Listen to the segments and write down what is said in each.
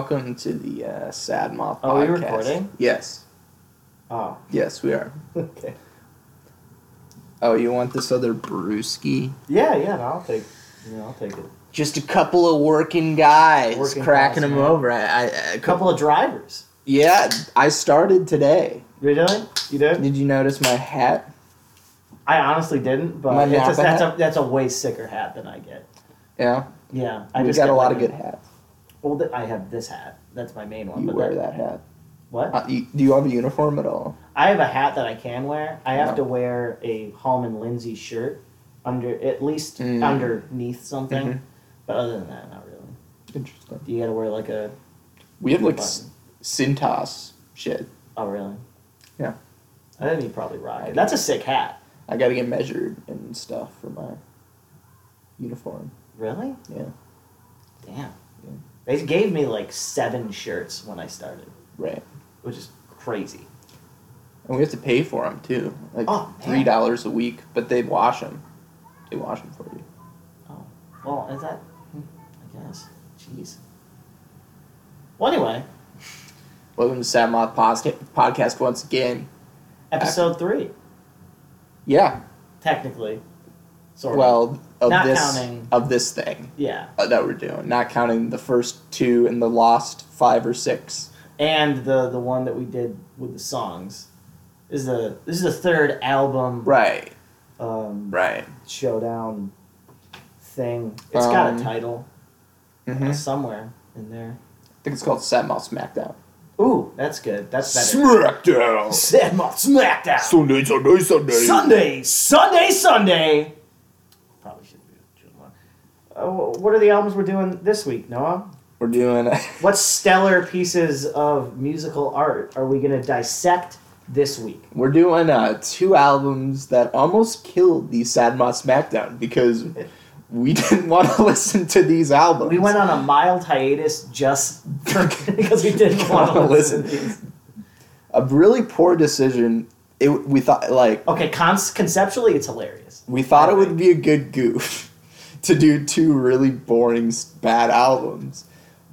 Welcome to the uh, Sad Moth Are we recording? Yes. Oh, Yes, we are. okay. Oh, you want this other brewski? Yeah, yeah, no, I'll take. Yeah, I'll take it. Just a couple of working guys Working cracking class, them man. over. I, I, a A couple of drivers. Yeah, I started today. You did? You did? Did you notice my hat? I honestly didn't, but My it's just, Napa that's hat? a that's a way sicker hat than I get. Yeah, Yeah, I we just got get a lot like of good hats. Well, th- I have this hat. That's my main one. You but wear that hat. What? Uh, you, do you have a uniform at all? I have a hat that I can wear. I have No. to wear a Hallman Lindsay shirt under at least Mm. underneath something. Mhm. But other than that, not really. Interesting. Do You got to wear like a. We have like button. Cintas shit. Oh really? Yeah. I think you probably rock it. That's a sick hat. I got to get measured and stuff for my uniform. Really? Yeah. Damn. They gave me like seven shirts when I started, Right. which is crazy. And we have to pay for them too, like Oh, man. three dollars a week. But they wash them. They wash them for you. Oh, well, is that? hmm, I guess. Jeez. Well, anyway, Welcome to Sad Moth Podcast once again. episode three, Yeah. technically. Sort of. Well, of Not this counting- of this thing Yeah, uh, that we're doing, not counting the first two and the lost five or six. and the the one that we did with the songs. This is the this is the third album Right. um, Right. showdown thing. It's got Um, a title hmm uh, somewhere in there. I think it's called Sad Moth Smackdown. Ooh, that's good. That's better. Smackdown. Sad Moth Smackdown. Sunday, Sunday, Sunday. Sunday, Sunday, Sunday. Probably should be doing one. Uh, wh- what are the albums we're doing this week, Noah? We're doing. What stellar pieces of musical art are we going to dissect this week? We're doing uh, two albums that almost killed the Sad Moth Smackdown because we didn't want to listen to these albums. We went on a mild hiatus just because we didn't want to listen. listen. a really poor decision. It we thought like Okay, conceptually, it's hilarious. we thought it would be a good goof to do two really boring bad albums,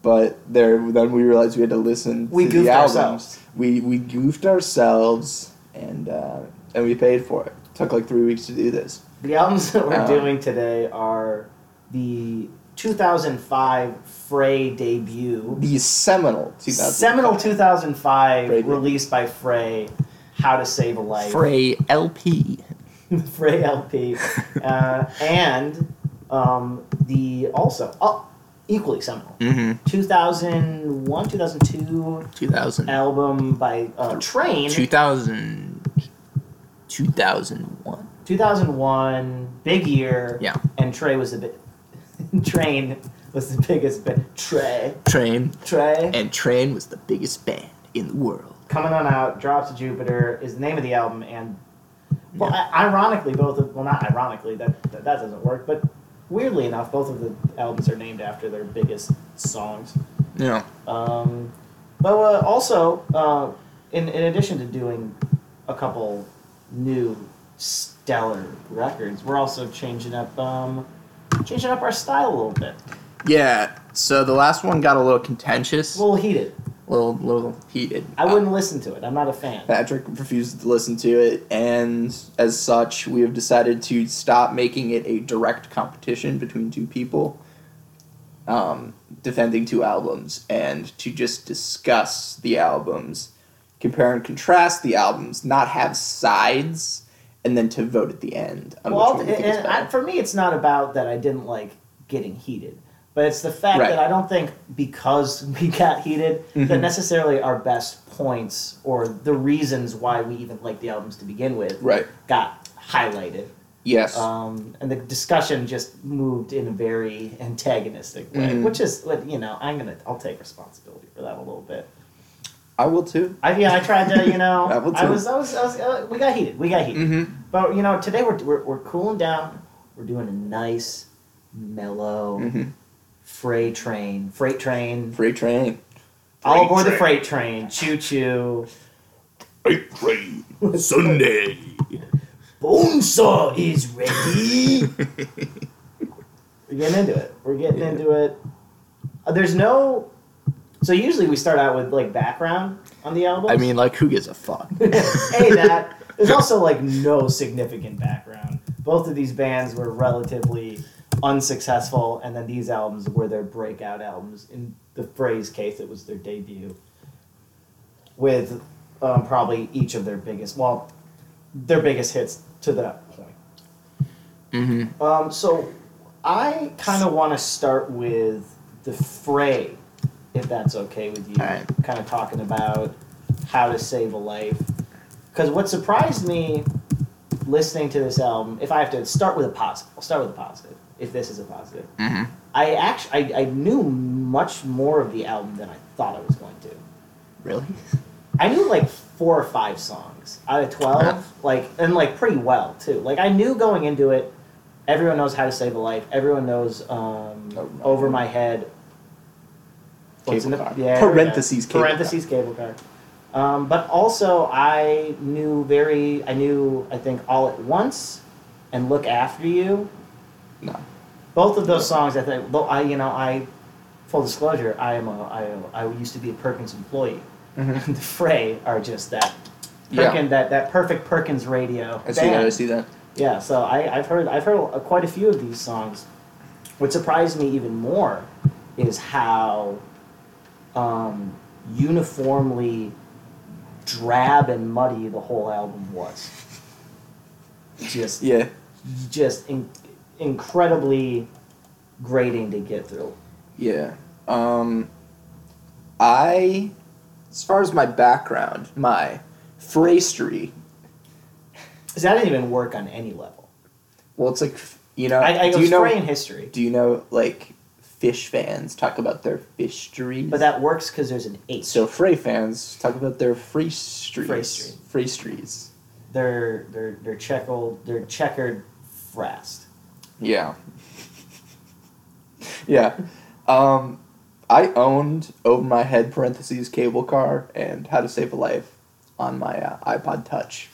but there then we realized we had to listen We to goofed the albums. ourselves. We we goofed ourselves and uh, and we paid for it. Took like three weeks to do this. The albums that we're Um, doing today are the 2005 Fray debut. The seminal 2000 Seminal 2005, Fray. released by Fray, How to Save a Life. Fray LP. Fray LP. uh, and um, the also, oh, equally seminal, Mm-hmm. 2001, 2002 2000. album by uh, Train. 2000. 2001. 2001, big year. Yeah. And Trey was the big. Train was the biggest band. Trey. Train. Trey. And Train was the biggest band in the world. Coming on out, Drops of Jupiter is the name of the album, and well, i- ironically, both of well, not ironically, that, that that doesn't work, but weirdly enough, both of the albums are named after their biggest songs. Yeah. Um, but uh, also, uh, in in addition to doing a couple new stellar records, we're also changing up um, changing up our style a little bit, Yeah. So the last one got a little contentious, a little heated. Little little heated. I wouldn't listen to it. I'm not a fan. Patrick refused to listen to it, and as such, we have decided to stop making it a direct competition between two people um, defending two albums, and to just discuss the albums, compare and contrast the albums, not have sides, and then to vote at the end. Well, and, and I, for me, it's not about that I didn't like getting heated, but it's the fact Right. that I don't think because we got heated that Mhm. necessarily our best points or the reasons why we even liked the albums to begin with right. got highlighted. Yes. Um, and the discussion just moved in a very antagonistic way, Mhm. which is you know. I'm gonna, I'll take responsibility for that a little bit. I will too. I yeah, I tried to, you know, I will I was, I was, I was uh, we got heated, we got heated. Mm-hmm. But you know, today we're, we're, we're cooling down. We're doing a nice, mellow Mhm. Freight train. Freight train. Freight train. All aboard the freight train. Choo choo. Freight train. Sunday. Bonesaw is ready. We're getting into it. We're getting Yeah. into it. Uh, there's no. So usually we start out with like background on the album. I mean, like, who gives a fuck? hey, that. There's also like no significant background. Both of these bands were relatively unsuccessful, and then these albums were their breakout albums. In the Fray's case, it was their debut. With um, probably each of their biggest, well, their biggest hits to that point. mm-hmm. Um, so I kind of want to start with the fray, if that's okay with you. Alright. Kind of talking about how to save a life. Because what surprised me listening to this album, if I have to start with a positive, I'll start with a positive, if this is a positive. Mm-hmm. I actually I, I knew much more of the album than I thought I was going to. Really? I knew like four or five songs out of twelve, Yeah. like and like pretty well too. Like I knew going into it, everyone knows how to save a life. Everyone knows um, Over My over Head. my head. What's in the car. yeah, there we go. Parentheses cable parentheses cable car. Um, but also I knew very I knew I think all at once, and look after you. No. Both of those songs I think. Though I you know I, full disclosure I am a I I used to be a Perkins employee. Mm-hmm. the Fray are just that Yeah. That, that perfect Perkins radio. I see that. I see that. Yeah, so I, I've heard I've heard uh, quite a few of these songs. What surprised me even more is how um, uniformly drab and muddy the whole album was. Just Yeah. just in, incredibly grating to get through. Yeah. Um, I, as far as my background, my phrasery, Because that didn't even work on any level. well, it's like, you know, I, I do you know, Fray in history, do you know, like, fish fans talk about their fisheries? but that works because there's an H. So Fray fans talk about their phraseries. Phrasery. Phraseries. they're they're they're checkered they're checkered frast. Yeah. yeah. Um, I owned Over My Head parentheses Cable Car and How to Save a Life on my uh, iPod Touch.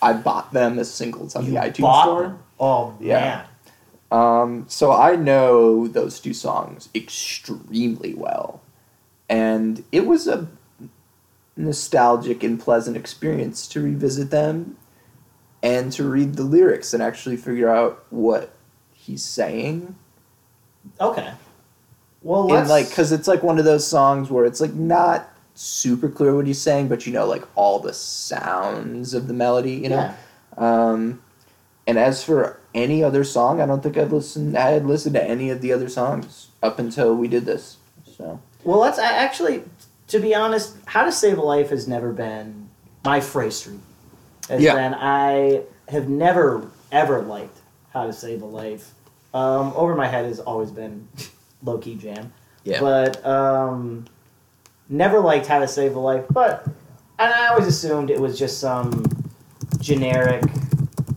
I bought them as singles on You the iTunes bought store. them? Oh Yeah. man. Um, so I know those two songs extremely well. And it was a nostalgic and pleasant experience to revisit them and to read the lyrics and actually figure out what he's saying. Okay. Well, let's like, because it's like one of those songs where it's like not super clear what he's saying, but you know, like all the sounds of the melody, you know? yeah. Um, and as for any other song, I don't think I'd listen. I had listened to any of the other songs up until we did this. So Well, let's I, actually, to be honest, How to Save a Life has never been my phrasery. Has Yeah. been I have never ever liked How to Save a Life. Um, Over My Head has always been low key jam. But um, never liked How to Save a Life. But and I always assumed it was just some generic,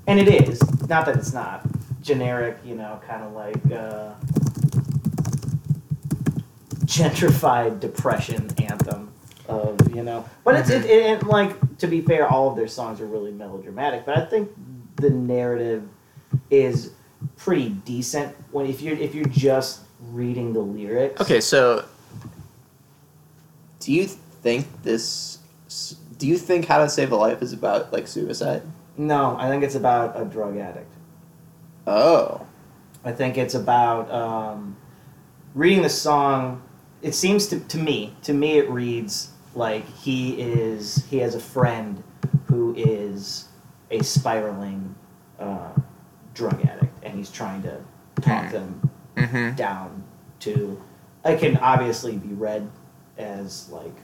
and it is. Not that it's not generic. You know, kind of like uh, gentrified depression anthem of you know. But it's it, it, it like to be fair, all of their songs are really melodramatic. But I think the narrative is pretty decent when if you're if you're just reading the lyrics. okay, so do you think this? Do you think How to Save a Life is about like suicide? No, I think it's about a drug addict. Oh, I think it's about um, reading the song. It seems to, to me, to me, it reads like he is he has a friend who is a spiraling uh, drug addict, and he's trying to talk them mm-hmm. down to. It can obviously be read as like,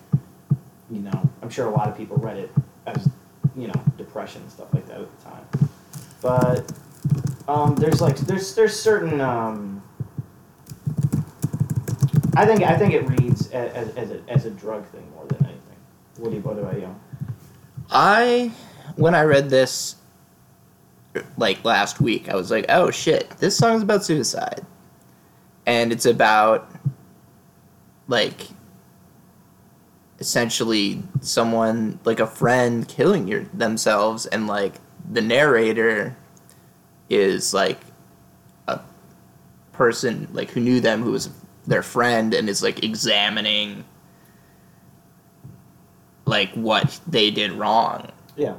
you know, I'm sure a lot of people read it as, you know, depression and stuff like that at the time. But um, there's like there's there's certain um, I think I think it reads as, as, as, a, as a drug thing more than anything. What do you what about you? I when I read this, like last week. I was like, oh shit, this song's about suicide, and it's about like essentially someone like a friend killing your themselves, and like the narrator is like a person like who knew them who was their friend and is like examining like what they did wrong Yeah.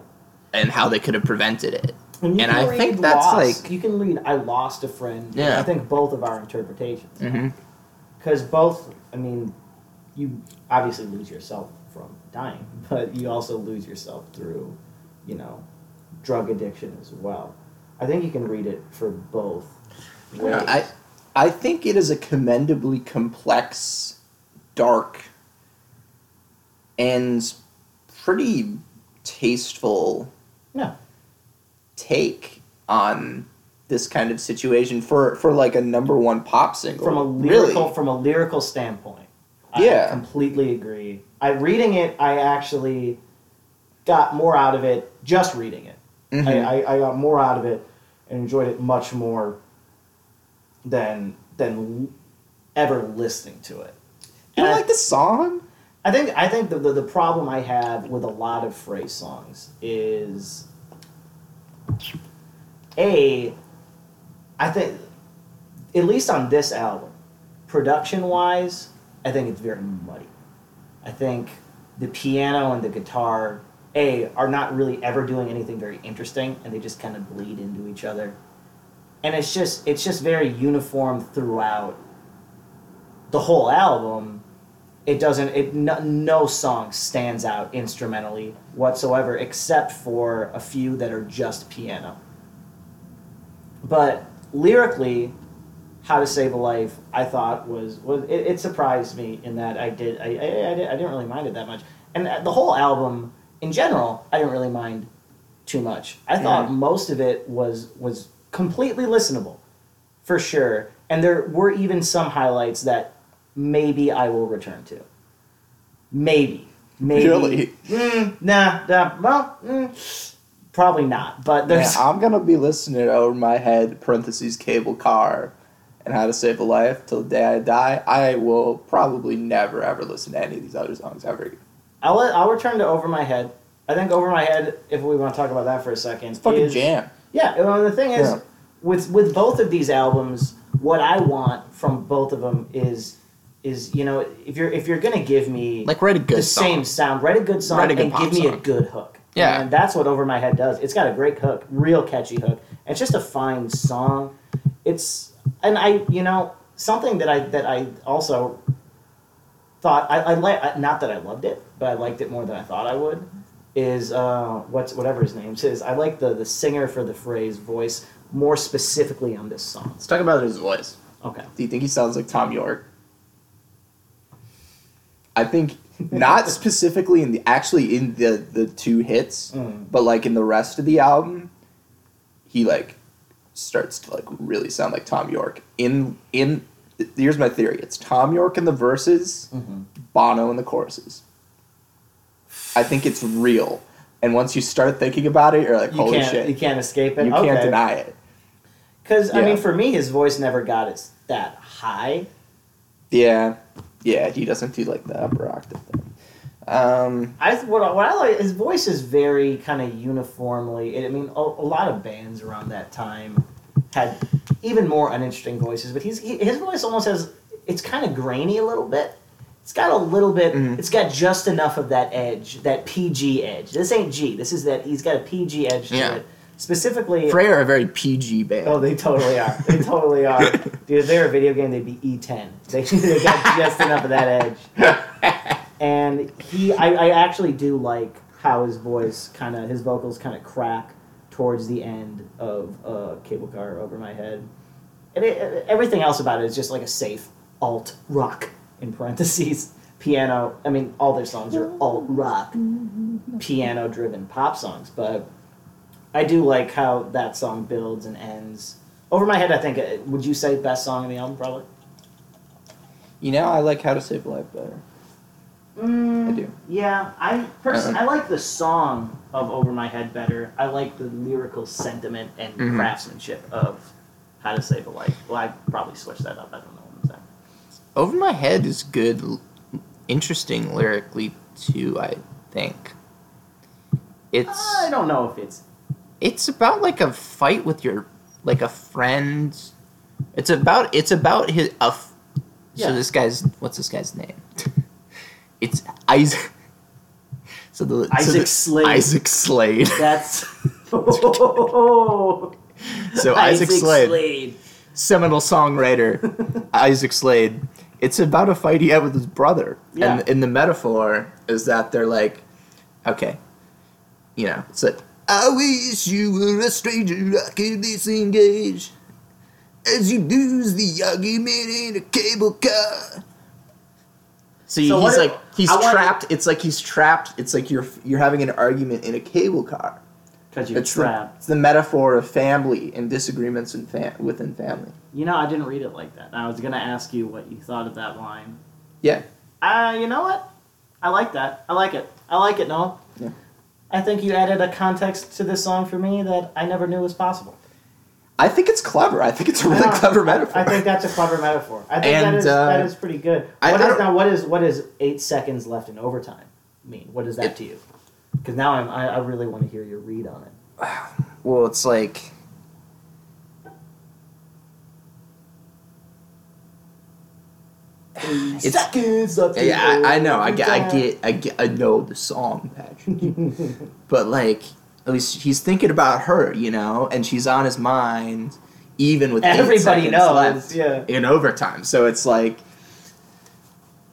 and how they could have prevented it. And, you And I think that's, lost. like- you can read "I lost a friend." Yeah. I think both of our interpretations. Mm-hmm. because both i mean you obviously lose yourself from dying but you also lose yourself through you know drug addiction as well i think you can read it for both ways. I I think it is a commendably complex, dark, and pretty tasteful Yeah. Take on this kind of situation for for like a number one pop single. from a lyrical really. from a lyrical standpoint I Yeah. completely agree i reading it i actually got more out of it just reading it Mhm. I, I, I got more out of it and enjoyed it much more than than ever listening to it. you And I- like the song? I think I think the, the the problem I have with a lot of Fray songs is a I think at least on this album, production wise, I think it's very muddy. I think the piano and the guitar a are not really ever doing anything very interesting and they just kind of bleed into each other. And it's just it's just very uniform throughout the whole album it doesn't it no, no song stands out instrumentally whatsoever except for a few that are just piano. But lyrically how to save a life i thought was was it, it surprised me in that i did I, I, I, did- I didn't really mind it that much. And the whole album in general i didn't really mind too much. I thought Mhm. most of it was was completely listenable for sure. And there were even some highlights that maybe I will return to. Maybe. Maybe. Really? Mm, nah, nah. Well, mm, probably not. But there's. Yeah, I'm gonna be listening over my head, parentheses, cable car, and how to save a life till the day I die. I will probably never ever listen to any of these other songs ever. again. I'll, let, I'll return to Over My Head. I think Over My Head, if we want to talk about that for a second, It's fucking is, jam. Yeah, well, the thing is, Yeah. with with both of these albums, what I want from both of them is is you know if you're if you're gonna give me Like write a good the song. same sound, write a good song, Write a good and give me a good hook. Yeah. and that's what Over My Head does. It's got a great hook, real catchy hook. It's just a fine song. It's and I you know something that I that I also thought I, I like not that I loved it, but I liked it more than I thought I would. Is uh, what's whatever his name is. I like the the singer for the Fray's voice more specifically on this song. Let's talk about his voice. Okay. Do you think he sounds like Thom Yorke? I think not specifically in the actually in the the two hits, Mm. but like in the rest of the album, he like starts to like really sound like Thom Yorke. In in here's my theory: it's Thom Yorke in the verses, Mm-hmm. Bono in the choruses. I think it's real, and once you start thinking about it, you're like, You holy can't shit, you can't escape it. you okay. can't deny it. Because I mean, for me, his voice never got as that high. Yeah, yeah, he doesn't do like the upper octave thing. Um, I what, I- what I like his voice is very kind of uniformly. I mean, a, a lot of bands around that time had even more uninteresting voices, but he's he, his voice almost has it's kind of grainy a little bit. It's got a little bit. Mhm. It's got just enough of that edge, that PG edge. This ain't G. This is that he's got a PG edge to Yeah. it. Specifically, Freya are a very PG band. Oh, they totally are. They totally are. Dude, if they're a video game, they'd be E10. They, they got just enough of that edge. And he, I, I actually do like how his voice kind of, his vocals kind of crack towards the end of uh, Cable Car Over My Head. And it, everything else about it is just like a safe alt rock, in parentheses, piano. I mean, all their songs are alt rock, piano driven pop songs, but I do like how that song builds and ends. Over my head, I think. uh, Would you say best song in the album? Probably. You know, I like How to Save a Life better. Mm, I do. Yeah, I personally Uh-uh. I like the song of Over My Head better. I like the lyrical sentiment and Mhm. craftsmanship of How to Save a Life. Well, I probably switched that up. I don't know what I'm saying. Over My Head is good, interesting lyrically too. I think it's I don't know if it's it's about like a fight with your like a friend. It's about it's about his a. f- Yeah. So this guy's what's this guy's name? it's Isaac. So the so Isaac the- Slade. Isaac Slade. that's. So Isaac, Slade, seminal songwriter, Isaac Slade. It's about a fight he had with his brother, Yeah. and in the metaphor is that they're like, okay, you know, it's like I wish you were a stranger I could disengage as you lose the argument in a cable car. See, So he's like he's I wanna- trapped. It's like he's trapped. It's like you're you're having an argument in a cable car. Because you're It's the, trapped. it's the metaphor of family and disagreements in fam- within family. You know, I didn't read it like that. I was gonna ask you what you thought of that line. Yeah. Uh, you know what? I like that. I like it. I like it, Noel. Yeah. I think you added a context to this song for me that I never knew was possible. I think it's clever. I think it's a really Yeah. clever metaphor. I think that's a clever metaphor. I think And, is uh, that is pretty good. I- What I is don't- now? What is what is eight seconds left in overtime mean? What does that It- to you? Because now I'm, I I really want to hear your read on it. well, it's like It's- seconds left. yeah, I, I know. I get, I get, I get, I know the song, Patrick. but like, at least he's thinking about her, you know, and she's on his mind, even with Everybody seconds knows. left Yeah. in overtime. So it's like,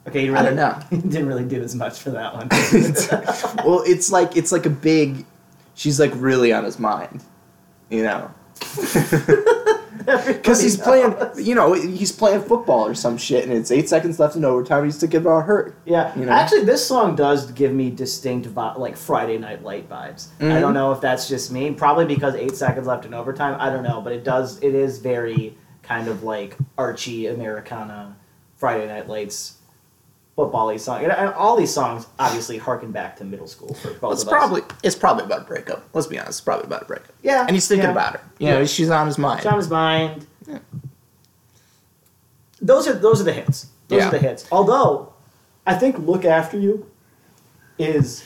Okay, you I really, don't know. didn't really do as much for that one. well, it's like it's like a big. She's like really on his mind, you know. Because he's playing, you know, he's playing football or some shit, and it's eight seconds left in overtime. He's to thinking about hurt. Yeah, You know? actually, this song does give me distinct like Friday Night Light vibes. I Mhm. don't know if that's just me. Probably because eight seconds left in overtime. I don't know, but it does. It is very kind of like Archie Americana, Friday Night Lights, football-y song. And, and all these songs obviously harken back to middle school for both It's of us. probably it's probably about a breakup. Let's be honest, it's probably about a breakup. yeah, And he's thinking yeah. about her. You know, Yeah. she's on his mind. It's on his mind. Yeah. Those are those are the hits. Those Yeah. are the hits. Although, I think "Look After You" is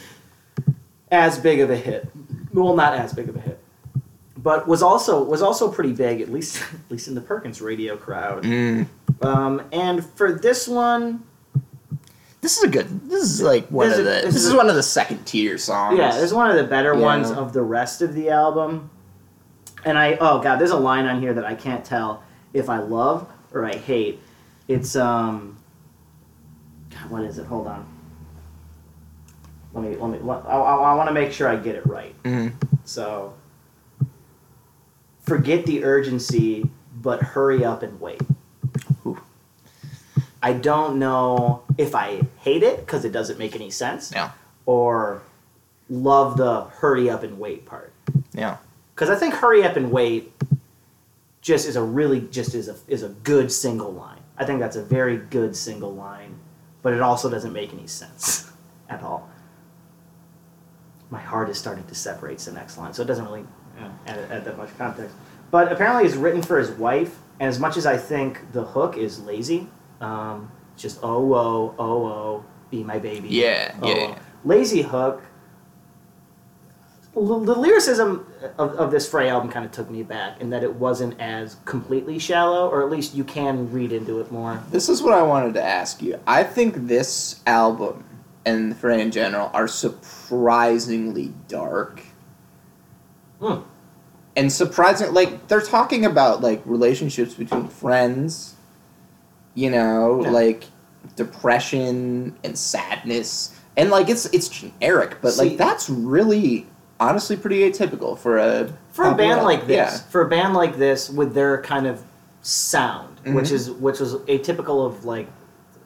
as big of a hit. Well, not as big of a hit, but was also was also pretty big, at least at least in the Perkins radio crowd. Mm. Um, and for this one, This is a good. This is like one This of is- the. this This is is one of the second tier songs. yeah, there's one of the better Yeah. ones of the rest of the album. And I oh god, there's a line on here that I can't tell if I love or I hate. It's um, God, what is it? Hold on. Let me let me. Let, I, I, I want to make sure I get it right. Mhm. So, forget the urgency, but hurry up and wait. I don't know if I hate it because it doesn't make any sense, Yeah. or love the hurry up and wait part. Yeah. Because I think hurry up and wait just is a really just is a is a good single line. I think that's a very good single line, but it also doesn't make any sense at all. My heart is starting to separate the next line, so it doesn't really know, add, add that much context. But apparently, it's written for his wife, and as much as I think the hook is lazy, um, just oh oh oh oh, be my baby. Yeah, Oh, yeah, oh. Lazy hook. L- The lyricism of, of this Fray album kind of took me back in that it wasn't as completely shallow, or at least you can read into it more. This is what I wanted to ask you. I think this album and Fray in general are surprisingly dark. Hmm. And surprising like they're talking about like relationships between friends, you know, like depression and sadness. And like it's it's generic, but See- like that's really honestly pretty atypical for a For a band rock. like this, Yeah. for a band like this with their kind of sound, which Mhm. is which was atypical of like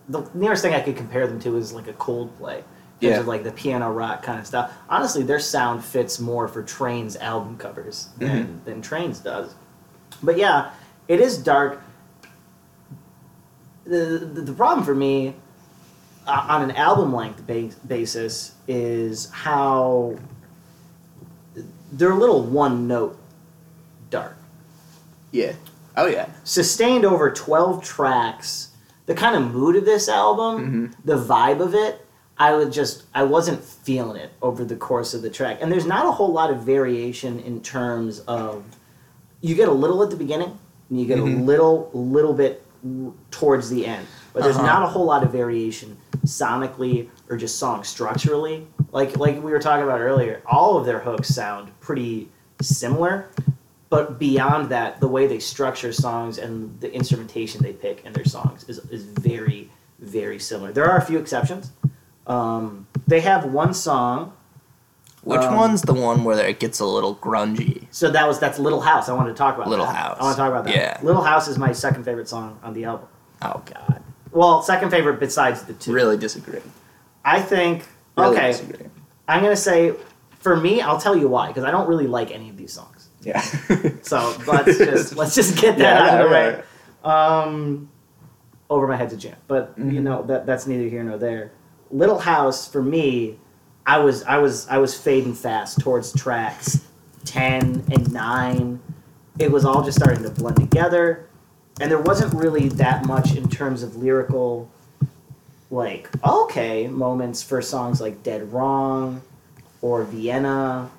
the nearest thing I could compare them to is like a Coldplay. In terms Yeah. of like the piano rock kind of stuff. Honestly, their sound fits more for Train's album covers than, Mm-hmm. than Train's does. But yeah, it is dark. The, the, the problem for me uh, on an album length ba- basis is how they're a little one note dark. Yeah. Oh yeah. Sustained over 12 tracks, the kind of mood of this album, the vibe of it, I would just I wasn't feeling it over the course of the track. And there's not a whole lot of variation in terms of you get a little at the beginning and you get a little little bit towards the end. But there's Uh-huh. not a whole lot of variation sonically or just song structurally. Like like we were talking about earlier, all of their hooks sound pretty similar. But beyond that, the way they structure songs and the instrumentation they pick in their songs is, is very, very similar. There are a few exceptions. Um, they have one song Which Um, one's the one where it gets a little grungy? So that was that's Little House. I wanted to talk about Little that. House. I want to talk about that. Yeah. Little House is my second favorite song on the album. Oh god. Well, second favorite besides the two. Really disagree. I think. Really okay, disagree. I'm gonna say for me, I'll tell you why because I don't really like any of these songs. Yeah. So let's just let's just get that Yeah, out of the right, way. Um, over my head's a jam, but you Mhm. know that that's neither here nor there. Little House for me, I was I was I was fading fast towards tracks ten and nine. It was all just starting to blend together, and there wasn't really that much in terms of lyrical, like okay moments for songs like Dead Wrong, or Vienna.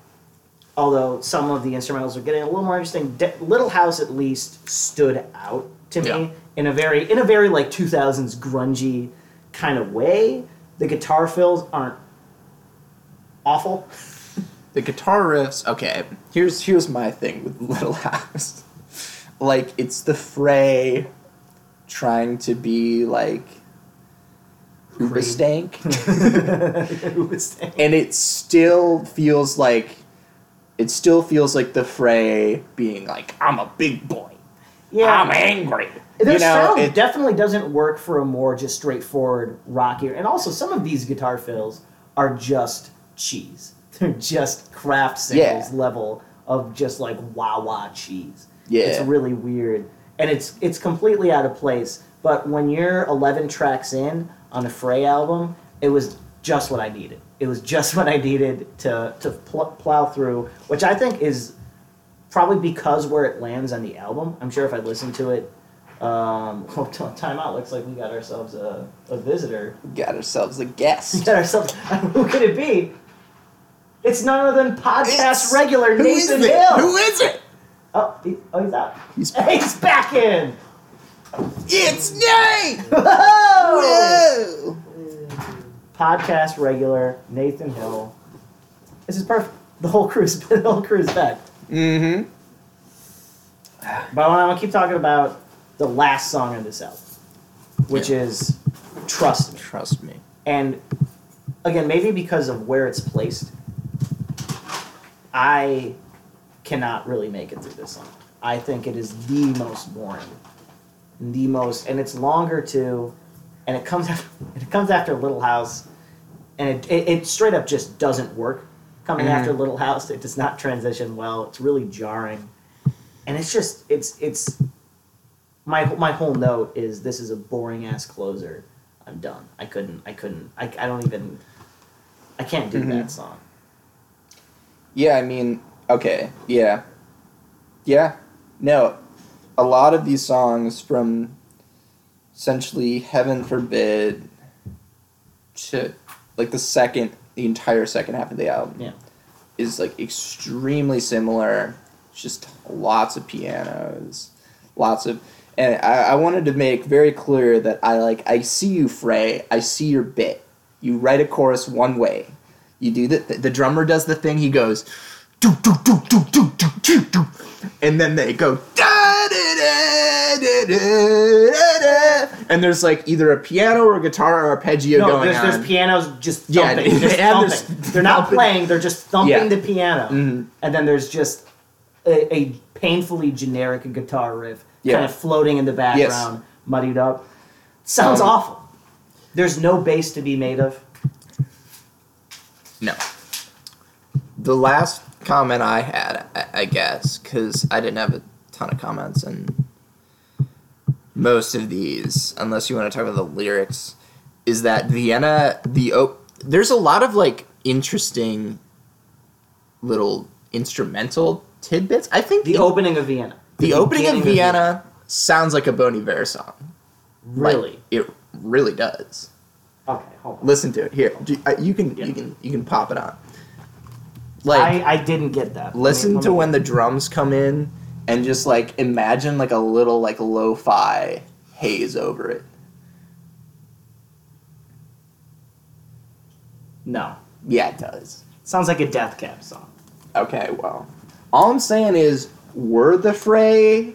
Although some of the instrumentals are getting a little more interesting, De- Little House at least stood out to me Yeah. in a very in a very like 2000s grungy kind of way. The guitar fills aren't awful. the guitar riffs. Okay, here's here's my thing with Little House. like it's the fray trying to be like Hoobastank, Who was saying? and it still feels like it still feels like the fray being like I'm a big boy. yeah, I'm angry. Their you know, sound it- definitely doesn't work for a more just straightforward rockier. And also, some of these guitar fills are just cheese. They're just Kraft Singles Yeah. level of just like wah wah cheese. Yeah. it's really weird, and it's it's completely out of place. But when you're 11 tracks in on a Fray album, it was just what I needed. It was just what I needed to to pl- plow through, which I think is probably because where it lands on the album. I'm sure if I listened to it, um, oh, t- time out. Looks like we got ourselves a, a visitor. got ourselves a We guest. got ourselves. Who could it be? It's none other than podcast It's- regular Nathan? Hill. Who is it? Oh, he, oh, he's out. He's He's back in. it's Nate. Whoa! Whoa. Podcast regular Nathan Hill. This is perfect. The whole crew's the whole crew's back. Mm-hmm. But I want to keep talking about the last song on this album, which is "Trust Me." Trust me. And again, maybe because of where it's placed, I cannot really make it through this song. I think it is the most boring, the most, and it's longer too, and it comes after it comes after Little House, and it it, it straight up just doesn't work. Coming Mhm. after Little House, it does not transition well. It's really jarring, and it's just it's it's my my whole note is this is a boring ass closer. I'm done. I couldn't. I couldn't. I, I don't even. I can't do Mhm. that song. Yeah, I mean, okay, yeah. Yeah. No. A lot of these songs from essentially Heaven Forbid to like the second the entire second half of the album Yeah. is like extremely similar. Just lots of pianos, lots of and I, I wanted to make very clear that I like I see you Fray, I see your bit. You write a chorus one way. You do the the drummer does the thing, he goes do do do do do do do do and then they go da da da da da da and there's like either a piano or a guitar or arpeggio No, going there's, on. there's pianos just Yeah, thumping. and just there's thumping. They're not thumping. playing. They're just thumping Yeah. the piano, Mhm. and then there's just a, a painfully generic guitar riff, Yeah. kind of floating in the background, muddied up. Sounds Um, awful. There's no bass to be made of. No. The last comment I had, I, I guess, because I didn't have a ton of comments and most of these, unless you want to talk about the lyrics, is that Vienna, the op- there's a lot of like interesting little instrumental tidbits. I think The opening of Vienna. the opening of beginning Vienna sounds like a Bon Iver song. Like, Really? it really does. Okay, hold on. Listen to it here. Do- uh, You can Yeah. you can you can pop it on. Like I, I didn't get that. Listen to when the drums come in and just like imagine like a little like lo-fi haze over it. No. Yeah, it does. Sounds like a Death Cab song. Okay, well, all I'm saying is, were the Fray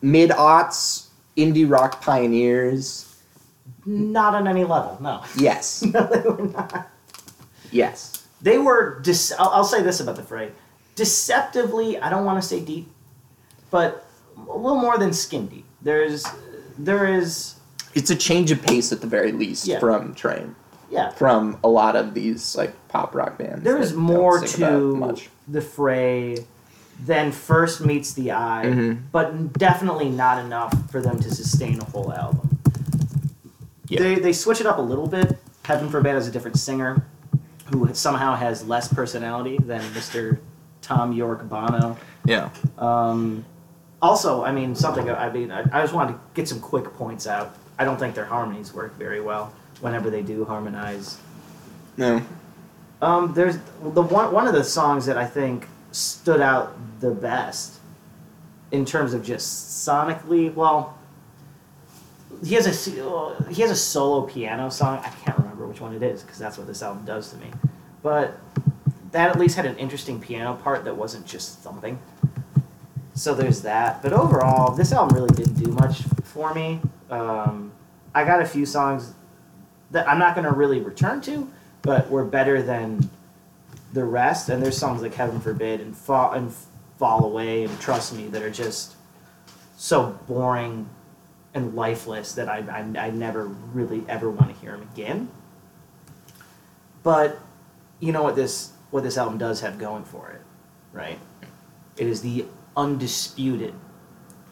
mid aughts indie rock pioneers? Not on any level, no. Yes, no, they were not. yes. They were, dece- I'll, I'll say this about the Fray. Deceptively, I don't want to say deep, but a little more than skin deep. There's, there is, It's a change of pace at the very least Yeah. from Train, yeah, from a lot of these like pop rock bands. there is more to the fray than first meets the eye, Mhm. but definitely not enough for them to sustain a whole album. Yeah. They they switch it up a little bit. Heaven forbid has a different singer who somehow has less personality than Mr. Thom Yorke Bono. Yeah. Um, also, I mean, something I mean, I, I just wanted to get some quick points out. I don't think their harmonies work very well whenever they do harmonize. No. Um, there's the one one of the songs that I think stood out the best in terms of just sonically. Well, he has a uh, he has a solo piano song. I can't remember which one it is because that's what this album does to me. But that at least had an interesting piano part that wasn't just thumping. So there's that. But overall, this album really didn't do much for me. Um, I got a few songs that I'm not going to really return to, but were better than the rest. And there's songs like Heaven Forbid and Fall and Fall Away and Trust Me that are just so boring and lifeless that I, I, I never really ever want to hear them again. But you know what this what this album does have going for it, right? It is the undisputed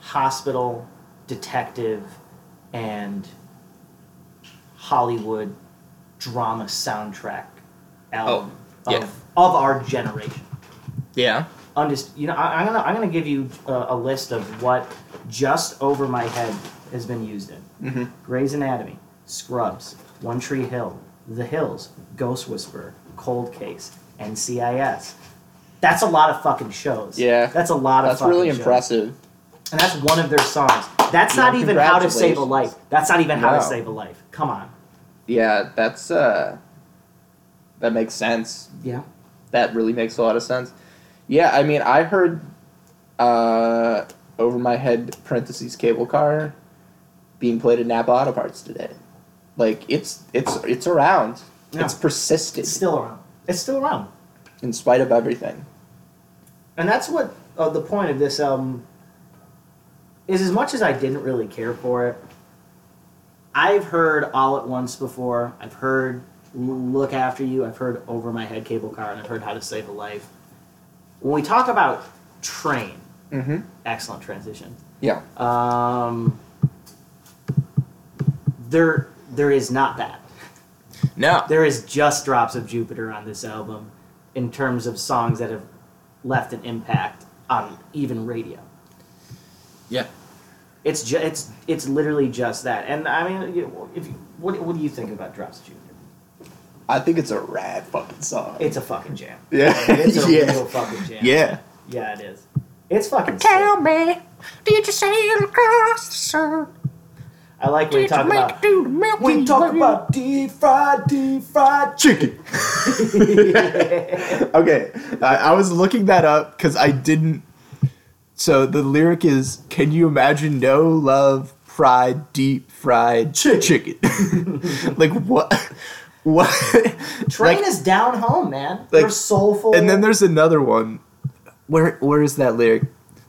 hospital detective and Hollywood drama soundtrack oh, album Oh, yeah. of, of our generation. Yeah. Undis- you know, I, I'm gonna I'm gonna give you a, a list of what just over my head has been used in. Mm-hmm. Grey's Anatomy, Scrubs, One Tree Hill, The Hills, Ghost Whisperer, Cold Case, NCIS. That's a lot of fucking shows. Yeah. That's a lot of fucking shows. That's fucking really shows. impressive. And that's one of their songs. That's Yeah, not even how to save a life. That's not even how to save a life. Come on. Yeah, that's uh that makes sense. Yeah. That really makes a lot of sense. Yeah, I mean, I heard uh over my head parentheses cable car being played at Napa Auto Parts today. Like it's it's it's around. Yeah. It's persisted It's still around. It's still around. in spite of everything. And that's what uh, the point of this album is. As much as I didn't really care for it, I've heard All at Once before. I've heard Look After You. I've heard Over My Head Cable Car, and I've heard How to Save a Life. When we talk about Train, Mm-hmm. excellent transition. Yeah. Um, there, there is not that. No. There is just drops of Jupiter on this album in terms of songs that have left an impact on even radio. Yeah. It's ju- it's it's literally just that. And I mean, you- if you, what what do you think about Drops of Jupiter? I think it's a rad fucking song. It's a fucking jam. yeah. It's a yeah. real fucking jam. Yeah. Yeah, it is. It's fucking Tell sick. me, did you sail across the sun? I like when you Did talk make about it through Milky when talk Way? about deep fried, deep fried chicken. Okay, I, I was looking that up because I didn't. So the lyric is, "Can you imagine no love, fried, deep fried chicken?" like what? What? Train Like- is down home, man. like- They're soulful. and then there's another one. Where where is that lyric?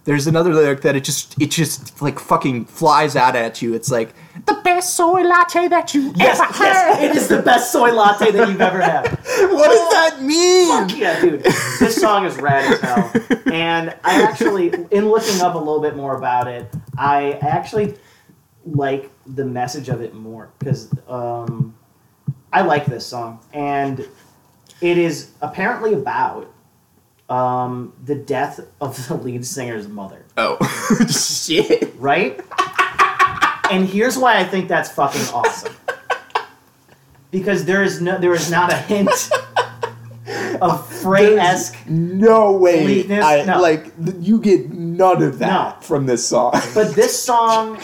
There's another lyric that it just it just like fucking flies out at you. It's like The best soy latte that you yes, ever yes, had. it is the best soy latte that you've ever had. what does that mean? Fuck yeah, dude. This song is rad as hell. And I actually, in looking up a little bit more about it, I actually like the message of it more because um, I like this song. And it is apparently about um, the death of the lead singer's mother, Oh shit! right? and here's why I think that's fucking awesome. Because there is no, there is not a hint of Fray-esque No way! I No. like th- you get none of that No. from this song. But this song,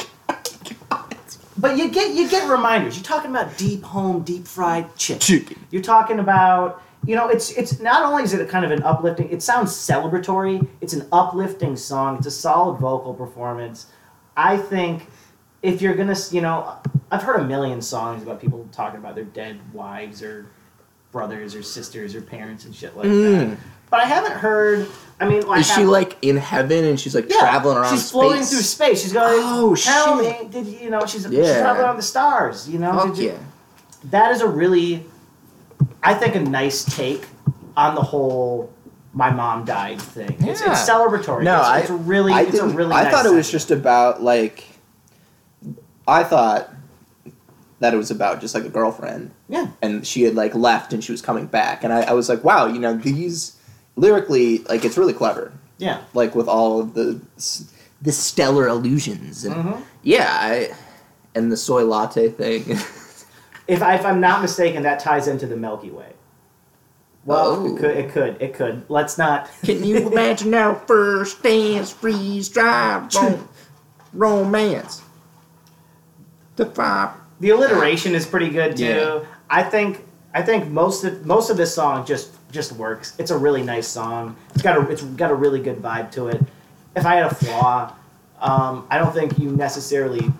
but you get you get reminders. You're talking about deep home, deep fried chicken. Chicken. You're talking about you know it's it's not only is it a kind of an uplifting. It sounds celebratory. It's an uplifting song. It's a solid vocal performance. I think if you're gonna you know I've heard a million songs about people talking about their dead wives or brothers or sisters or parents and shit like that. Mm. But I haven't heard. I mean, like Is she like in heaven and she's like yeah, traveling around She's space? floating through space. She's going. Oh, tell shit. me, did you know? She's, she's traveling on the stars. You know. Fuck Did you- yeah! That is a really, I think, a nice take on the whole "my mom died" thing. It's, Yeah. it's celebratory. No, it's, I it's really, I it's a really. I nice thought it was just about like. I thought that it was about just like a girlfriend, yeah. and she had like left and she was coming back, and I, I was like, wow, you know, these lyrically, like, it's really clever, Yeah. like with all of the the stellar illusions, and Mhm. yeah, I, and the soy latte thing. If, I, if I'm not mistaken, that ties into the Milky Way. Well, Oh. it could. It could. It could. Let's not. Can you imagine our first dance, freeze, drive, rom- romance? The five. the alliteration is pretty good too. Yeah. I think I think most of most of this song just just works. It's a really nice song. It's got a it's got a really good vibe to it. If I had a flaw, um, I don't think you necessarily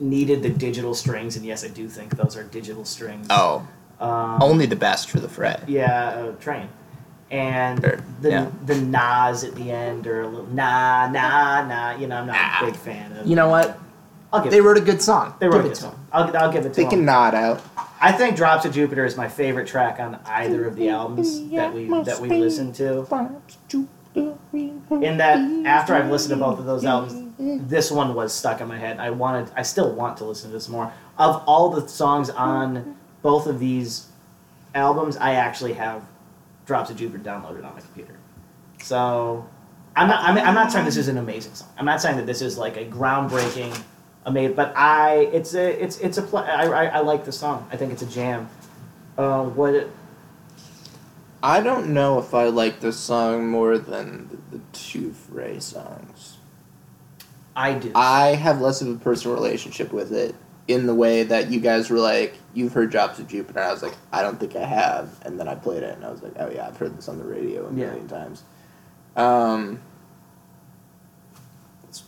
needed the digital strings, and yes, I do think those are digital strings. oh, um, only the best for the fret. yeah, uh, train. And Or- the yeah. the nas at the end or a little nah nah nah. You know, I'm not Ah. a big fan of. You know what? I'll give They it, wrote a good song. they wrote Give a it good to song. 'em. I'll, I'll give it to They them. can nod out. I think "Drops of Jupiter" is my favorite track on either of the albums that we that we listened to. In that, after I've listened to both of those albums, this one was stuck in my head. I wanted, I still want to listen to this more. Of all the songs on both of these albums, I actually have "Drops of Jupiter" downloaded on my computer. So, I'm not, I'm, I'm not saying this is an amazing song. I'm not saying that this is like a groundbreaking, amazing. But I, it's a, it's, it's a, pl- I, I, I like the song. I think it's a jam. Uh, what? I don't know if I like this song more than the, the two Fray songs. I do. I have less of a personal relationship with it in the way that you guys were like, you've heard Drops of Jupiter. I was like, I don't think I have. And then I played it and I was like, oh yeah, I've heard this on the radio a Yeah. million times. Um,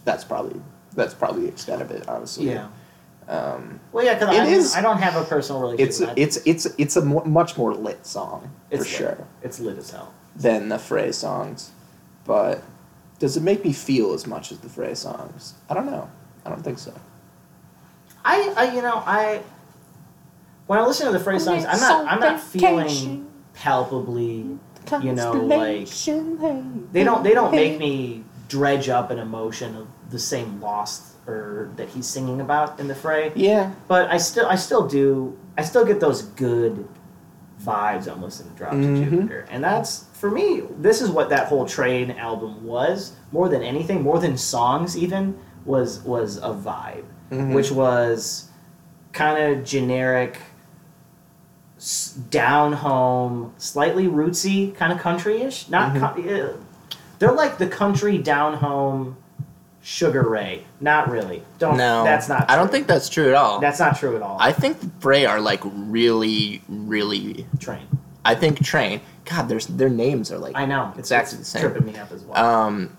that's, probably that's probably the extent of it, honestly. yeah. Um, Well, yeah, because I, I don't have a personal relationship. it's it's it's it's a mo- much more lit song for lit. sure It's lit as hell. than the Fray songs, but does it make me feel as much as the Fray songs? I don't know. I don't think so. I, I, you know, I when I listen to the Fray's songs, I'm not, I'm not feeling palpably. You know, like they don't, they don't make me dredge up an emotion of the same loss or that he's singing about in the fray. Yeah. But I still, I still do, I still get those good vibes. I'm listening to Drops Mhm. of Jupiter, and that's for me. This is what that whole Train album was more than anything, more than songs even was was a vibe, Mhm. which was kind of generic, down home, slightly rootsy, kind of country-ish. Not, Mhm. co- uh, they're like the country down home. Sugar Ray, not really. Don't. No, that's not. I don't think that's true at all. That's not true at all. I think Fray are like really, really. train. I think Train. God, their their names are like. I know. It's exactly the same. tripping me up as well. Um,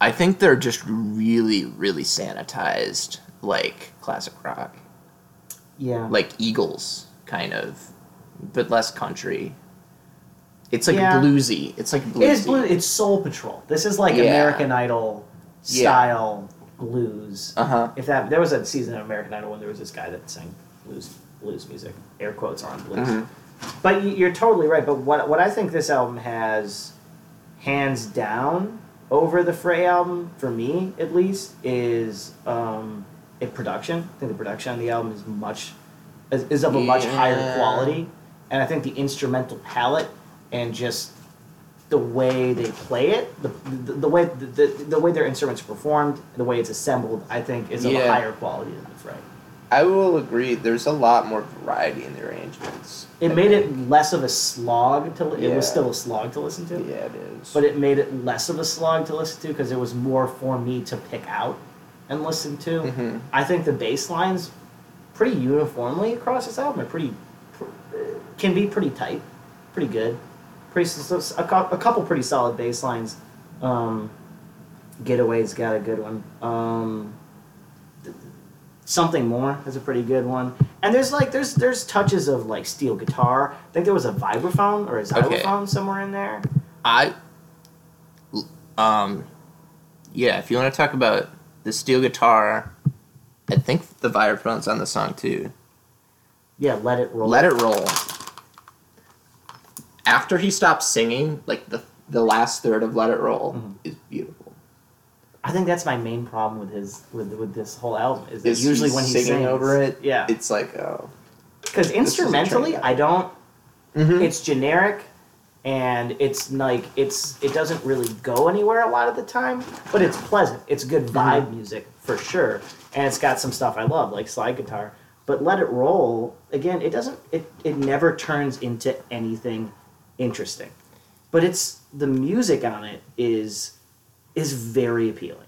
I think they're just really, really sanitized, like classic rock, yeah. like Eagles, kind of, but less country. It's like Yeah. bluesy. It's like bluesy. it is blue. It's Soul Patrol. This is like Yeah. American Idol Yeah. style blues. Uh huh. If that there was a season of American Idol when there was this guy that sang blues blues music. Air quotes on blues. Mhm. But you're totally right. But what what I think this album has, hands down, over the Fray album for me at least, is um, a production. I think the production on the album is much is, is of a much higher quality, and I think the instrumental palette and just the way they play it, the the, the way the, the, way their instruments are performed, the way it's assembled, I think is of a higher quality than the Fray. I will agree. There's a lot more variety in the arrangements. It I made think. it less of a slog to. li- It was still a slog to listen to. Yeah, it is. but it made it less of a slog to listen to because it was more for me to pick out and listen to. Mhm. I think the bass lines, pretty uniformly across this album, are pretty pr- can be pretty tight, pretty good, pretty a, a couple pretty solid bass lines. Um, Getaway's got a good one. Um, Something more is a pretty good one, and there's like there's there's touches of like steel guitar. I think there was a vibraphone or a Okay. xylophone somewhere in there. I, um, yeah. If you want to talk about the steel guitar, I think the vibraphone's on the song too. Yeah, let it roll. Let it roll. After he stops singing, like the the last third of "Let It Roll" Mhm. is beautiful. I think that's my main problem with his with with this whole album is that Is usually when he singing sings, over it, yeah, It's like oh, because instrumentally train. I don't. Mhm. It's generic, and it's like it's it doesn't really go anywhere a lot of the time, but it's pleasant. It's good vibe music for sure, and it's got some stuff I love like slide guitar. But let it roll again. It doesn't. It it never turns into anything interesting, but it's the music on it is is very appealing.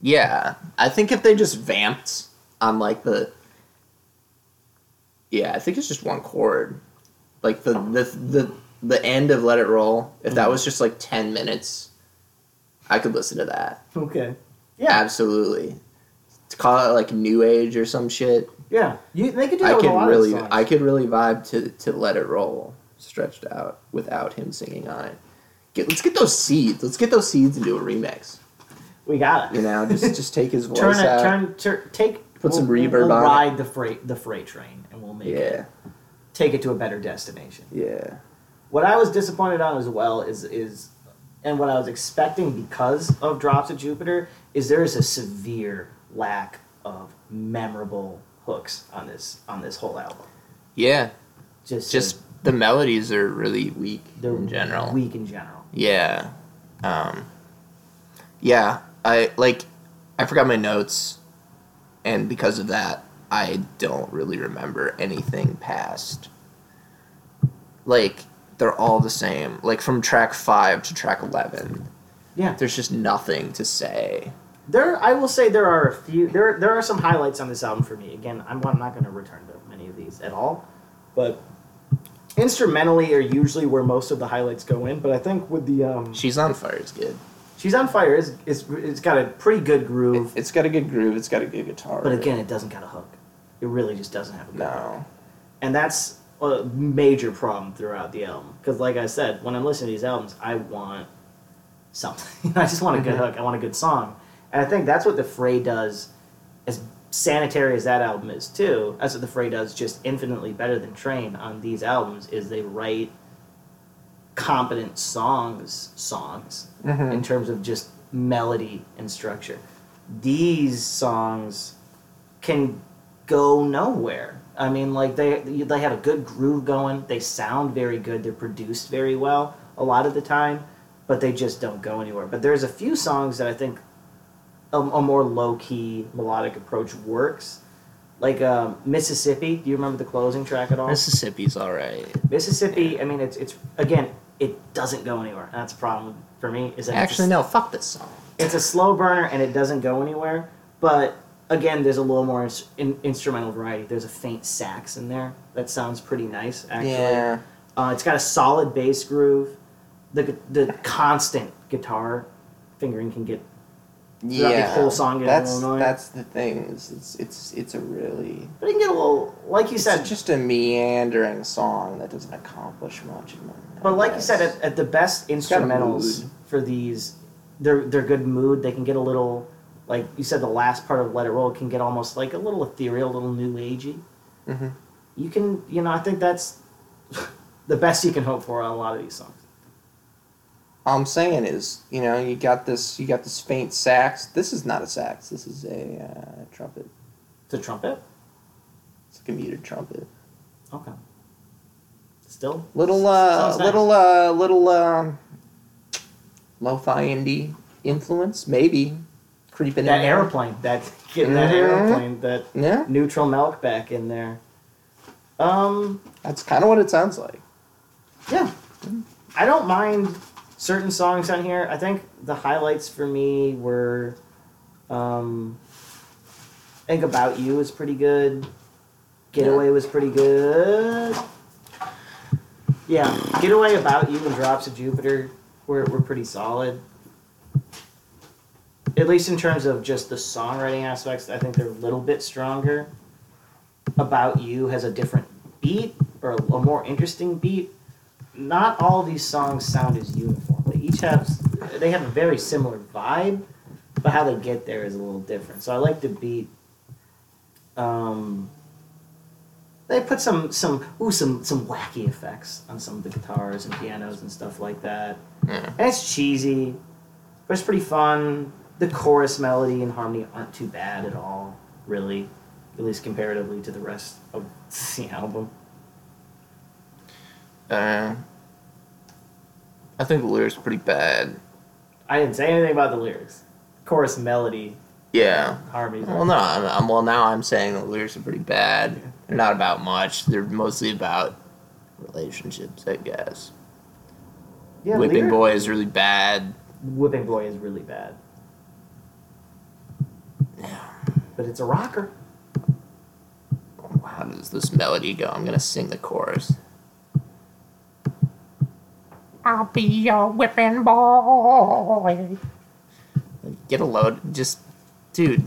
Yeah, I think if they just vamped on like the, yeah, I think it's just one chord, like the the the the end of "Let It Roll." If that mm-hmm. was just like ten minutes, I could listen to that. Okay. Yeah. Absolutely, to call it like new age or some shit. Yeah, you they could do that I could really. I could really vibe to to "Let It Roll" stretched out without him singing on it. Get, let's get those seeds. Let's get those seeds into a remix. we got it. You know, just just take his voice turn it, out. turn, tur take. Put some we'll- reverb we'll on it. ride the freight, the freight train, and we'll make yeah, it take it to a better destination. yeah. What I was disappointed on as well is is, and what I was expecting because of Drops of Jupiter is there is a severe lack of memorable hooks on this on this whole album. Yeah, Just just the melodies are really weak they're in general. weak in general. Yeah, um, yeah. I like. I forgot my notes, and because of that, I don't really remember anything past. Like they're all the same. Like from track five to track eleven, Yeah, there's just nothing to say. There, I will say there are a few. There, there are some highlights on this album for me. Again, I'm, I'm not going to return to many of these at all, but instrumentally are usually where most of the highlights go in. But I think with the um, She's on fire is good. "She's on Fire" is is it's got a pretty good groove, It's got a good groove. It's got a good guitar. but again, it doesn't got a hook. It really just doesn't have a good hook. and that's a major problem throughout the album. Because, like I said, when I'm listening to these albums, I want something. I just want a good Mhm. hook. I want a good song, and I think that's what the Fray does. As sanitary as that album is, too, that's what the Fray does. Just infinitely better than Train on these albums is they write competent songs, songs Mhm. in terms of just melody and structure. These songs can go nowhere. I mean, like they they have a good groove going. They sound very good. They're produced very well a lot of the time, but they just don't go anywhere. But there's a few songs that I think a, a more low key melodic approach works. Like um, Mississippi. Do you remember the closing track at all? Mississippi's all right. Mississippi. I mean, it's it's again, it doesn't go anywhere. And that's a problem for me. Is that it's a Actually, no. Fuck this song. it's a slow burner and it doesn't go anywhere. But again, there's a little more in, instrumental variety. There's a faint sax in there that sounds pretty nice. Actually, Yeah. uh, it's got a solid bass groove. The the constant guitar fingering can get throughout the whole song a that's annoying. that's the thing. is It's it's it's a really but it can get a little like you said. it's just a meandering song that doesn't accomplish much. In my, But like you said, at, at the best instrumentals for these, they're they're good mood. They can get a little, like you said, the last part of Let It Roll can get almost like a little ethereal, a little new agey. Mhm. You can, you know, I think that's the best you can hope for on a lot of these songs. All I'm saying is, you know, you got this you got this faint sax. This is not a sax. This is a uh, trumpet. To trumpet, It's like a muted trumpet. okay. Still, Little uh, nice. little uh, little um, lo-fi indie influence, maybe creeping That in airplane, that getting that Mhm. airplane, that Yeah, neutral milk back in there. Um, that's kind of what it sounds like. yeah, I don't mind certain songs on here. I think the highlights for me were, um, I think "About You" is pretty good. "Getaway" was pretty good. Yeah, "Getaway," "About You," and "Drops of Jupiter" were were pretty solid. At least in terms of just the songwriting aspects, I think they're a little bit stronger. About You has a different beat or a more interesting beat. Not all these songs sound as uniform. They have they have a very similar vibe, but how they get there is a little different. So I like the beat. Um, they put some some ooh some some wacky effects on some of the guitars and pianos and stuff like that. Yeah. And it's cheesy, but it's pretty fun. The chorus melody and harmony aren't too bad at all, really, at least comparatively to the rest of the album. Uh, I think the lyrics are pretty bad. I didn't say anything about the lyrics. Chorus melody, Yeah. harmony. Well, no, I'm, I'm well now. I'm saying the lyrics are pretty bad. They're not about much. They're mostly about relationships, I guess. yeah, Whipping lyric- boy is really bad. Whipping boy is really bad, Yeah. but it's a rocker. How does this melody go? I'm gonna sing the chorus. I'll be your whipping boy. Get a load. Just, dude,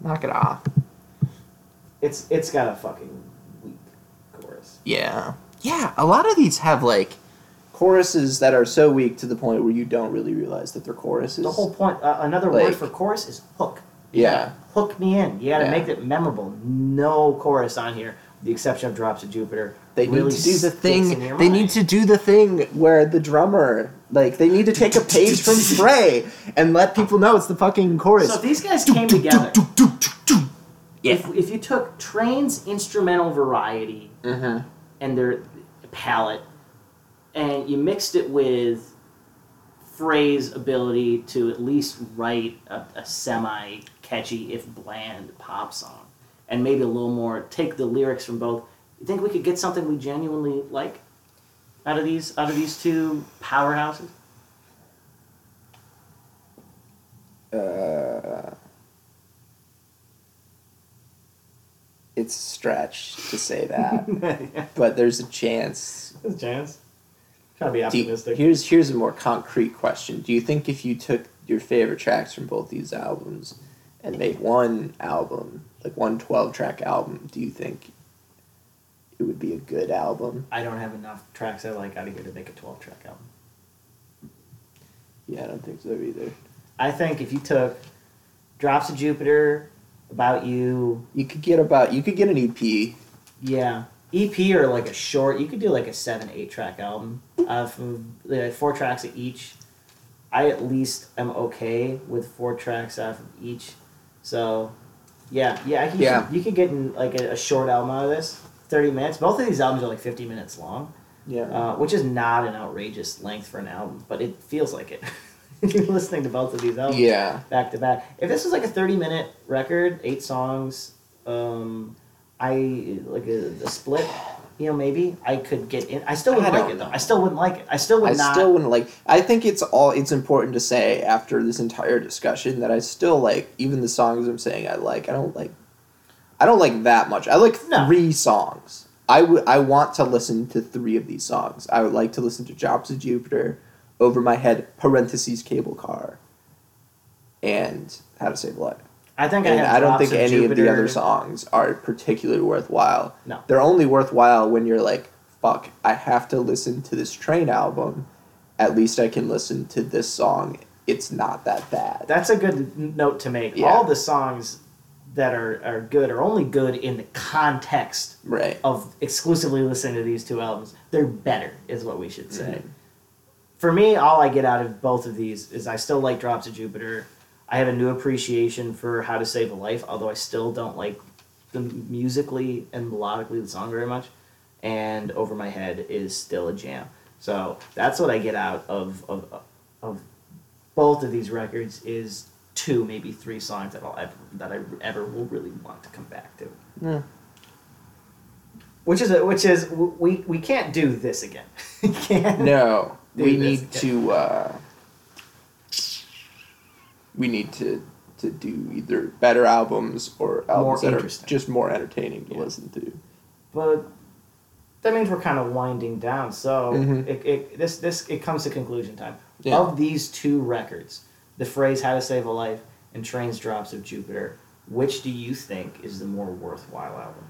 knock it off. It's it's got a fucking weak chorus. Yeah. Yeah, a lot of these have like choruses that are so weak to the point where you don't really realize that they're choruses. The whole point. Uh, another Like- word for chorus is hook. Yeah. hook me in. You got to Yeah. make it memorable. No chorus on here, with the exception of Drops of Jupiter. They really need to do the thing. They need to do the thing where the drummer, like, they need to take a page from Fray and let people know it's the fucking chorus. So if these guys came together. Yeah. If, if you took Train's instrumental variety Mhm. and their palette, and you mixed it with Fray's ability to at least write a, a semi catchy, if bland, pop song, and maybe a little more, take the lyrics from both. You think we could get something we genuinely like out of these out of these two powerhouses? Uh, it's a stretch to say that, but there's a chance. There's a chance. Trying to be Do you- optimistic. here's here's a more concrete question. Do you think if you took your favorite tracks from both these albums and made one album, like one 12 track album, do you think it would be a good album? I don't have enough tracks I like out of here to make a 12 track album. Yeah, I don't think so either. I think if you took Drops of Jupiter, About You, You could get about you could get an EP. yeah, EP or like a short, you could do like a seven, eight track album. From like four tracks of each. I at least am okay with four tracks off of each. So, yeah, yeah, I can, Yeah. You could get in like a, a short album out of this, thirty minutes. Both of these albums are like fifty minutes long. Yeah. uh, which is not an outrageous length for an album, but it feels like it. You're listening to both of these albums yeah. back to back. If this was like a 30 minute record, eight songs, um, I like a, a split, you know, maybe I could get in. I still wouldn't I like it though. know. I still wouldn't like it. I still would I not. still wouldn't like. I think it's all. It's important to say after this entire discussion that I still like even the songs I'm saying I like. I don't like. I don't like that much. I like No. three songs. I would. I want to listen to three of these songs. I would like to listen to "Drops of Jupiter," "Over My Head," parentheses "Cable Car," and "How to Save a Life." I think I And have. I don't think any of the other songs are particularly worthwhile. No. They're only worthwhile when you're like, fuck, I have to listen to this Train album. At least I can listen to this song. It's not that bad. That's a good note to make. Yeah. All the songs that are, are good are only good in the context right. of exclusively listening to these two albums. They're better, is what we should say. Mhm. For me, all I get out of both of these is I still like Drops of Jupiter. I have a new appreciation for How to Save a Life, although I still don't like the musically and melodically the song very much. And Over My Head is still a jam. So that's what I get out of of, of both of these records is two, maybe three songs that I'll ever that I ever will really want to come back to. Yeah. Which is a, which is we we can't do this again. Can't. No, we need again. to. Uh, we need to to do either better albums or albums that are just more entertaining to Yeah. listen to. But that means we're kind of winding down. So Mhm. it, it this this it comes to conclusion time. Yeah. Of these two records, the Fray's "How to Save a Life" and "Trains Drops of Jupiter," which do you think is the more worthwhile album?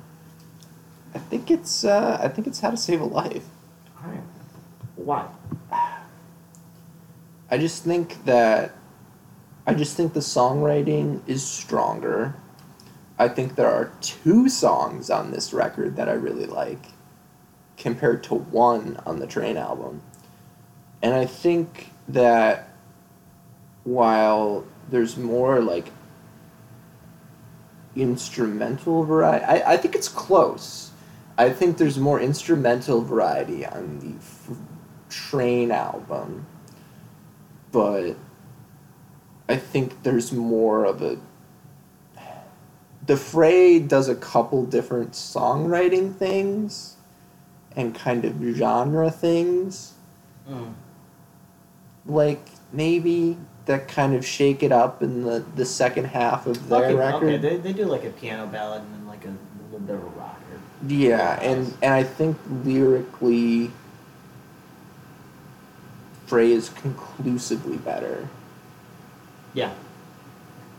I think it's. Uh, I think it's How to Save a Life. All right. Why? I just think that. I just think the songwriting is stronger. I think there are two songs on this record that I really like, compared to one on the Train album. And I think that while there's more like instrumental variety, I, I think it's close. I think there's more instrumental variety on the f- Train album, but I think there's more of a. The Fray does a couple different songwriting things and kind of genre things Mm. like maybe that kind of shake it up in the, the second half of their okay, record. okay. They, they do like a piano ballad and then like a, little bit of a rocker. Yeah, and and I think lyrically, Fray is conclusively better. Yeah.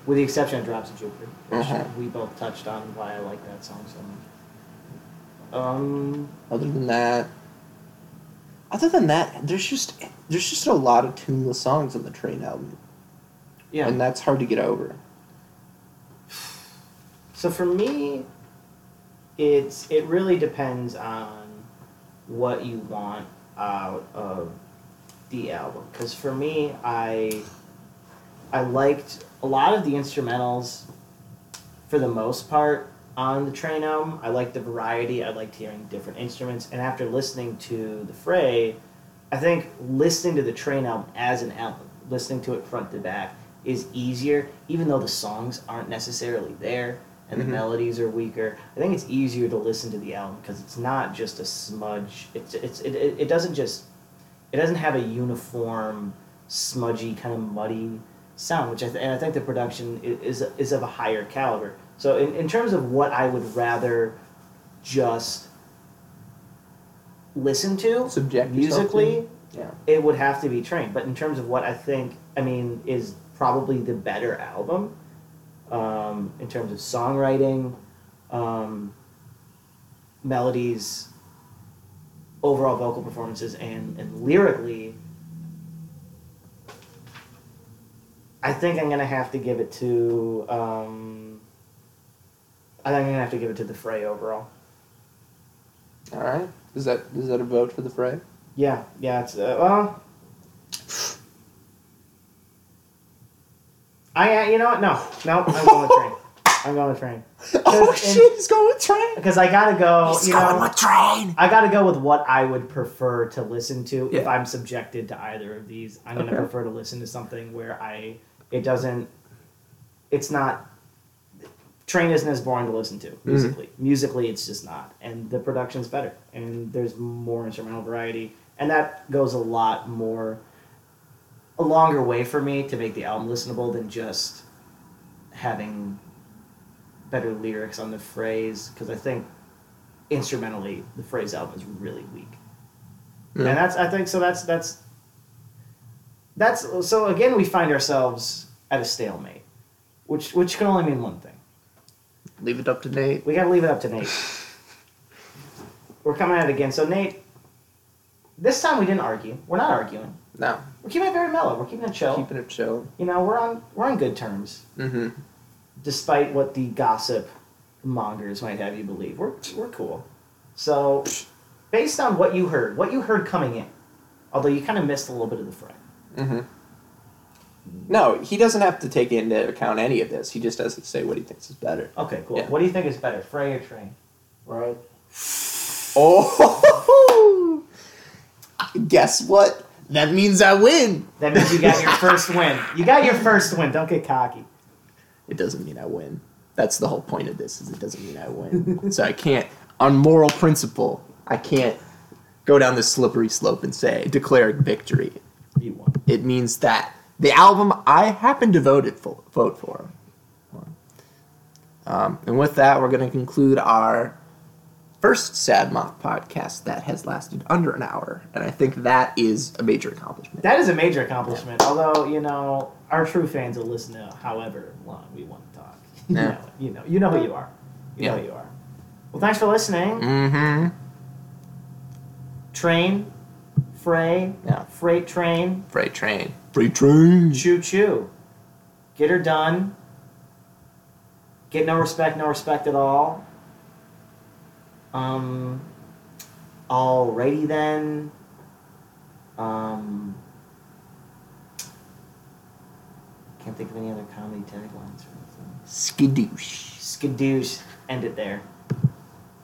With the exception of Drops of Jupiter, which Uh-huh. we both touched on why I like that song so much. Um, Other than that, other than that, there's just there's just a lot of tuneless songs on the Train album, yeah. and that's hard to get over. So for me, it's it really depends on what you want out of the album. Because for me, I I liked a lot of the instrumentals for the most part on the Train album. I liked the variety. I liked hearing different instruments. And after listening to the Fray, I think listening to the Train album as an album, listening to it front to back, is easier, even though the songs aren't necessarily there and the mm-hmm. melodies are weaker. I think it's easier to listen to the album because it's not just a smudge. It's it's it, it, it doesn't just it doesn't have a uniform smudgy kind of muddy sound, which I th- and I think the production is is of a higher caliber. So in, in terms of what I would rather just listen to Subject musically, to? Yeah. it would have to be trained. But in terms of what I think, I mean, is probably the better album um, in terms of songwriting, um, melodies, overall vocal performances, and, and lyrically. I think I'm gonna have to give it to. Um, I think I'm gonna have to give it to the Fray overall. All right. Is that is that a vote for the Fray? Yeah, yeah, it's uh, well. I uh, you know what? No, no, I'm going with train. I'm going with train oh shit! He's going with Train. because I gotta go. He's you know, Train. I gotta go with what I would prefer to listen to if I'm subjected to either of these. I'm gonna Okay. prefer to listen to something where I it doesn't. It's not. Train isn't as boring to listen to musically. Musically, it's just not, and the production's better, and there's more instrumental variety, and that goes a lot more, a longer way for me to make the album listenable than just having better lyrics on the Fray's because I think instrumentally the Fray's album is really weak. Yeah. and that's i think so that's that's that's so again we find ourselves at a stalemate which which can only mean one thing. Leave it up to Nate. we got to leave it up to nate. We're coming at it again. So nate this time we didn't argue. We're not arguing No, we're keeping it very mellow we're keeping it chill keeping it chill. you know we're on we're on good terms Mm-hmm. despite what the gossip mongers might have you believe. We're, we're cool. So, based on what you heard, what you heard coming in, although you kind of missed a little bit of the fray. Mm-hmm. No, he doesn't have to take into account any of this. He just has to say what he thinks is better. Okay, cool. Yeah. What do you think is better, fray or train? Right. Oh, guess what? That means I win. That means you got your first win. You got your first win. Don't get cocky. It doesn't mean I win. That's the whole point of this. Is it doesn't mean I win. so I can't, on moral principle, I can't go down this slippery slope and say declare victory. You won. It means that the album I happen to vote for, vote for. Um, and with that, we're going to conclude our first Sad Moth podcast that has lasted under an hour, and I think that is a major accomplishment. That is a major accomplishment. Although you know, our true fans will listen to however long we want to talk. You Yeah. know, you know, you know who you are. You know who you are. Well, thanks for listening. Mm-hmm. Train, fray, Yeah. freight train, Freight train. Freight train. choo choo. Get her done. Get no respect, no respect at all. Um. Alrighty then. Um. Can't think of any other comedy taglines or anything. Skidoosh. Skadoosh. End it there.